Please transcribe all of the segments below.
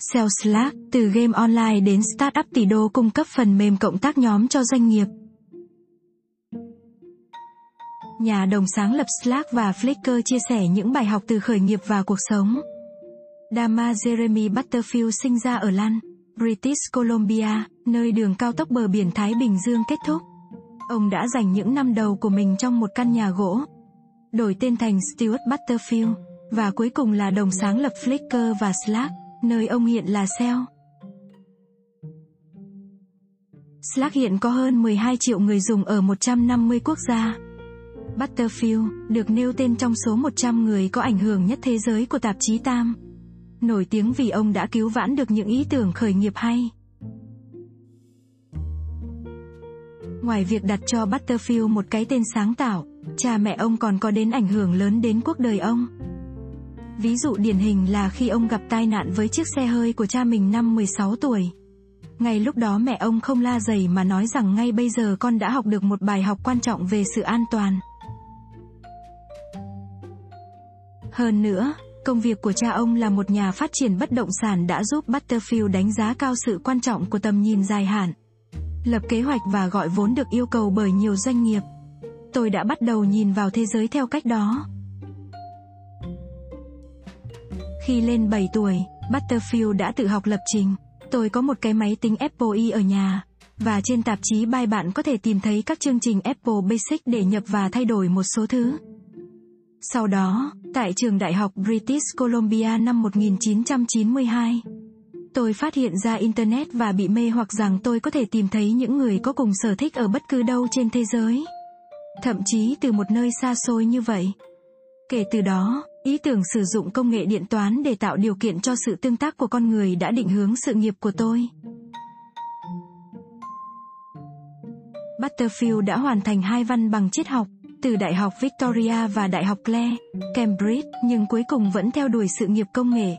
Sell Slack, từ game online đến startup tỷ đô cung cấp phần mềm cộng tác nhóm cho doanh nghiệp. Nhà đồng sáng lập Slack và Flickr chia sẻ những bài học từ khởi nghiệp và cuộc sống. Dama Jeremy Butterfield sinh ra ở Lan, British Columbia, nơi đường cao tốc bờ biển Thái Bình Dương kết thúc. Ông đã dành những năm đầu của mình trong một căn nhà gỗ. Đổi tên thành Stuart Butterfield, và cuối cùng là đồng sáng lập Flickr và Slack, nơi ông hiện là CEO. Slack hiện có hơn 12 triệu người dùng ở 150 quốc gia. Butterfield được nêu tên trong số 100 người có ảnh hưởng nhất thế giới của tạp chí Tam, Nổi tiếng vì ông đã cứu vãn được những ý tưởng khởi nghiệp hay. Ngoài việc đặt cho Butterfield một cái tên sáng tạo, cha mẹ ông còn có đến ảnh hưởng lớn đến cuộc đời ông. Ví dụ điển hình là khi ông gặp tai nạn với chiếc xe hơi của cha mình năm 16 tuổi. Ngay lúc đó mẹ ông không la dày mà nói rằng ngay bây giờ con đã học được một bài học quan trọng về sự an toàn. Hơn nữa, công việc của cha ông là một nhà phát triển bất động sản đã giúp Butterfield đánh giá cao sự quan trọng của tầm nhìn dài hạn. Lập kế hoạch và gọi vốn được yêu cầu bởi nhiều doanh nghiệp. Tôi đã bắt đầu nhìn vào thế giới theo cách đó. Khi lên 7 tuổi, Butterfield đã tự học lập trình. Tôi có một cái máy tính Apple II ở nhà. Và trên tạp chí bài bạn có thể tìm thấy các chương trình Apple Basic để nhập và thay đổi một số thứ. Sau đó, tại trường đại học British Columbia năm 1992, tôi phát hiện ra Internet và bị mê hoặc rằng tôi có thể tìm thấy những người có cùng sở thích ở bất cứ đâu trên thế giới. Thậm chí từ một nơi xa xôi như vậy. Kể từ đó, ý tưởng sử dụng công nghệ điện toán để tạo điều kiện cho sự tương tác của con người đã định hướng sự nghiệp của tôi. Butterfield đã hoàn thành hai văn bằng triết học từ Đại học Victoria và Đại học Clare, Cambridge, nhưng cuối cùng vẫn theo đuổi sự nghiệp công nghệ.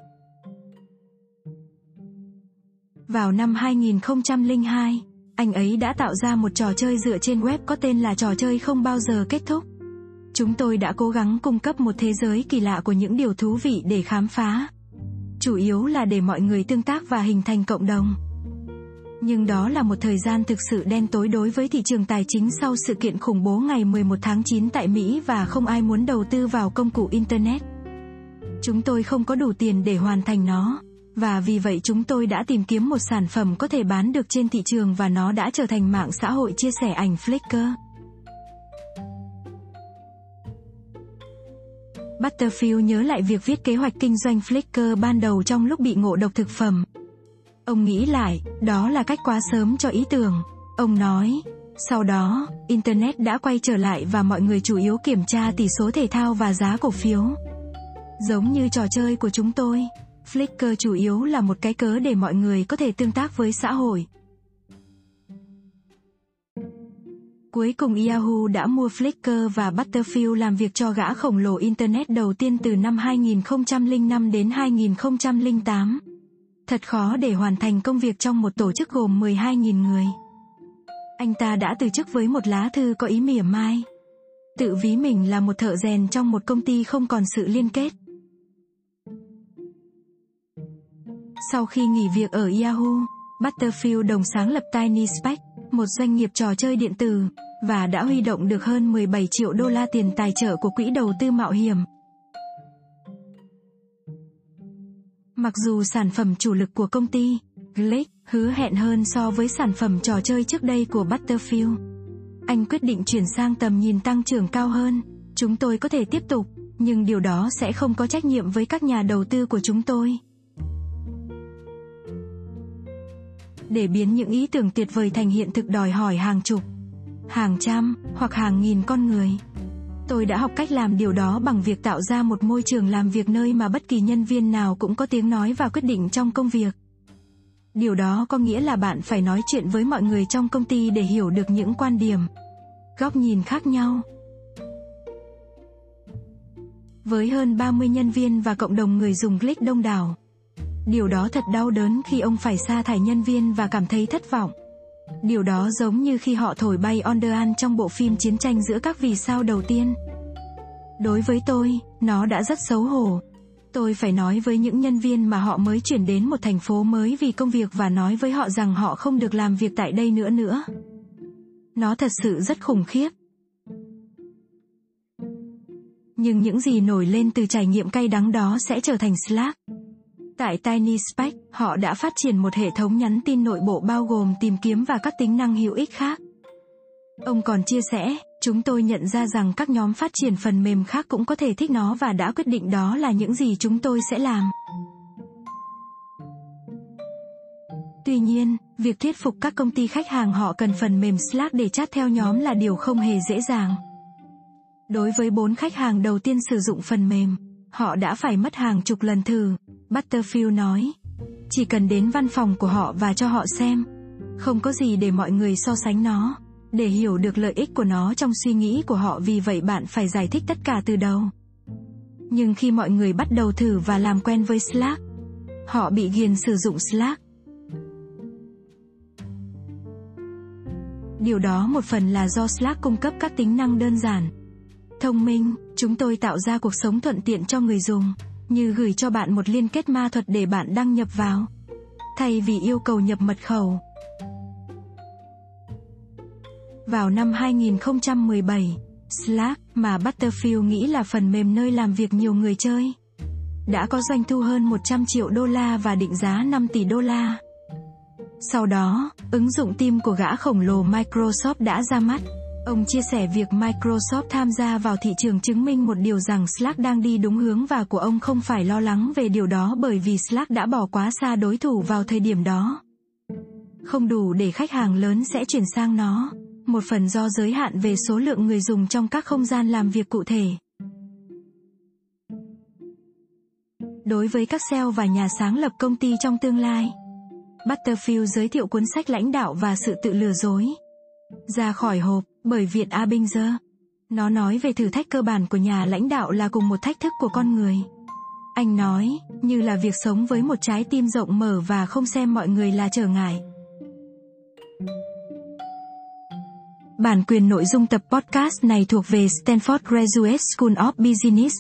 Vào năm 2002, anh ấy đã tạo ra một trò chơi dựa trên web có tên là trò chơi không bao giờ kết thúc. Chúng tôi đã cố gắng cung cấp một thế giới kỳ lạ của những điều thú vị để khám phá. Chủ yếu là để mọi người tương tác và hình thành cộng đồng. Nhưng đó là một thời gian thực sự đen tối đối với thị trường tài chính sau sự kiện khủng bố ngày 11 tháng 9 tại Mỹ và không ai muốn đầu tư vào công cụ Internet. Chúng tôi không có đủ tiền để hoàn thành nó. Và vì vậy chúng tôi đã tìm kiếm một sản phẩm có thể bán được trên thị trường và nó đã trở thành mạng xã hội chia sẻ ảnh Flickr. Butterfield nhớ lại việc viết kế hoạch kinh doanh Flickr ban đầu trong lúc bị ngộ độc thực phẩm. Ông nghĩ lại, đó là cách quá sớm cho ý tưởng. Ông nói, sau đó, Internet đã quay trở lại và mọi người chủ yếu kiểm tra tỷ số thể thao và giá cổ phiếu. Giống như trò chơi của chúng tôi, Flickr chủ yếu là một cái cớ để mọi người có thể tương tác với xã hội. Cuối cùng Yahoo đã mua Flickr và Butterfield làm việc cho gã khổng lồ Internet đầu tiên từ năm 2005 đến 2008. Thật khó để hoàn thành công việc trong một tổ chức gồm 12.000 người. Anh ta đã từ chức với một lá thư có ý mỉa mai. Tự ví mình là một thợ rèn trong một công ty không còn sự liên kết. Sau khi nghỉ việc ở Yahoo, Butterfield đồng sáng lập Tiny Speck, một doanh nghiệp trò chơi điện tử, và đã huy động được hơn 17 triệu đô la tiền tài trợ của quỹ đầu tư mạo hiểm. Mặc dù sản phẩm chủ lực của công ty, Glitch, hứa hẹn hơn so với sản phẩm trò chơi trước đây của Butterfield. Anh quyết định chuyển sang tầm nhìn tăng trưởng cao hơn. Chúng tôi có thể tiếp tục, nhưng điều đó sẽ không có trách nhiệm với các nhà đầu tư của chúng tôi. Để biến những ý tưởng tuyệt vời thành hiện thực đòi hỏi hàng chục, hàng trăm hoặc hàng nghìn con người. Tôi đã học cách làm điều đó bằng việc tạo ra một môi trường làm việc nơi mà bất kỳ nhân viên nào cũng có tiếng nói và quyết định trong công việc. Điều đó có nghĩa là bạn phải nói chuyện với mọi người trong công ty để hiểu được những quan điểm, góc nhìn khác nhau. Với hơn 30 nhân viên và cộng đồng người dùng Click đông đảo, Điều đó thật đau đớn khi ông phải sa thải nhân viên và cảm thấy thất vọng. Điều đó giống như khi họ thổi bay Onderan trong bộ phim chiến tranh giữa các vì sao đầu tiên. Đối với tôi, nó đã rất xấu hổ. Tôi phải nói với những nhân viên mà họ mới chuyển đến một thành phố mới vì công việc và nói với họ rằng họ không được làm việc tại đây nữa nữa. Nó thật sự rất khủng khiếp. Nhưng những gì nổi lên từ trải nghiệm cay đắng đó sẽ trở thành Slack. Tại Tiny Speck, họ đã phát triển một hệ thống nhắn tin nội bộ bao gồm tìm kiếm và các tính năng hữu ích khác. Ông còn chia sẻ, chúng tôi nhận ra rằng các nhóm phát triển phần mềm khác cũng có thể thích nó và đã quyết định đó là những gì chúng tôi sẽ làm. Tuy nhiên, việc thuyết phục các công ty khách hàng họ cần phần mềm Slack để chat theo nhóm là điều không hề dễ dàng. Đối với bốn khách hàng đầu tiên sử dụng phần mềm, họ đã phải mất hàng chục lần thử, Butterfield nói. Chỉ cần đến văn phòng của họ và cho họ xem. Không có gì để mọi người so sánh nó. Để hiểu được lợi ích của nó trong suy nghĩ của họ vì vậy bạn phải giải thích tất cả từ đầu. Nhưng khi mọi người bắt đầu thử và làm quen với Slack, họ bị ghiền sử dụng Slack. Điều đó một phần là do Slack cung cấp các tính năng đơn giản. Thông minh, chúng tôi tạo ra cuộc sống thuận tiện cho người dùng, như gửi cho bạn một liên kết ma thuật để bạn đăng nhập vào, thay vì yêu cầu nhập mật khẩu. Vào năm 2017, Slack, mà Butterfield nghĩ là phần mềm nơi làm việc nhiều người chơi, đã có doanh thu hơn 100 triệu đô la và định giá 5 tỷ đô la. Sau đó, ứng dụng team của gã khổng lồ Microsoft đã ra mắt. Ông chia sẻ việc Microsoft tham gia vào thị trường chứng minh một điều rằng Slack đang đi đúng hướng và của ông không phải lo lắng về điều đó bởi vì Slack đã bỏ quá xa đối thủ vào thời điểm đó. Không đủ để khách hàng lớn sẽ chuyển sang nó một phần do giới hạn về số lượng người dùng trong các không gian làm việc cụ thể. Đối với các sale và nhà sáng lập công ty trong tương lai, Butterfield giới thiệu cuốn sách lãnh đạo và sự tự lừa dối. Ra khỏi hộp, bởi Viện Abinger. Nó nói về thử thách cơ bản của nhà lãnh đạo là cùng một thách thức của con người. Anh nói, như là việc sống với một trái tim rộng mở và không xem mọi người là trở ngại. Bản quyền nội dung tập podcast này thuộc về Stanford Graduate School of Business.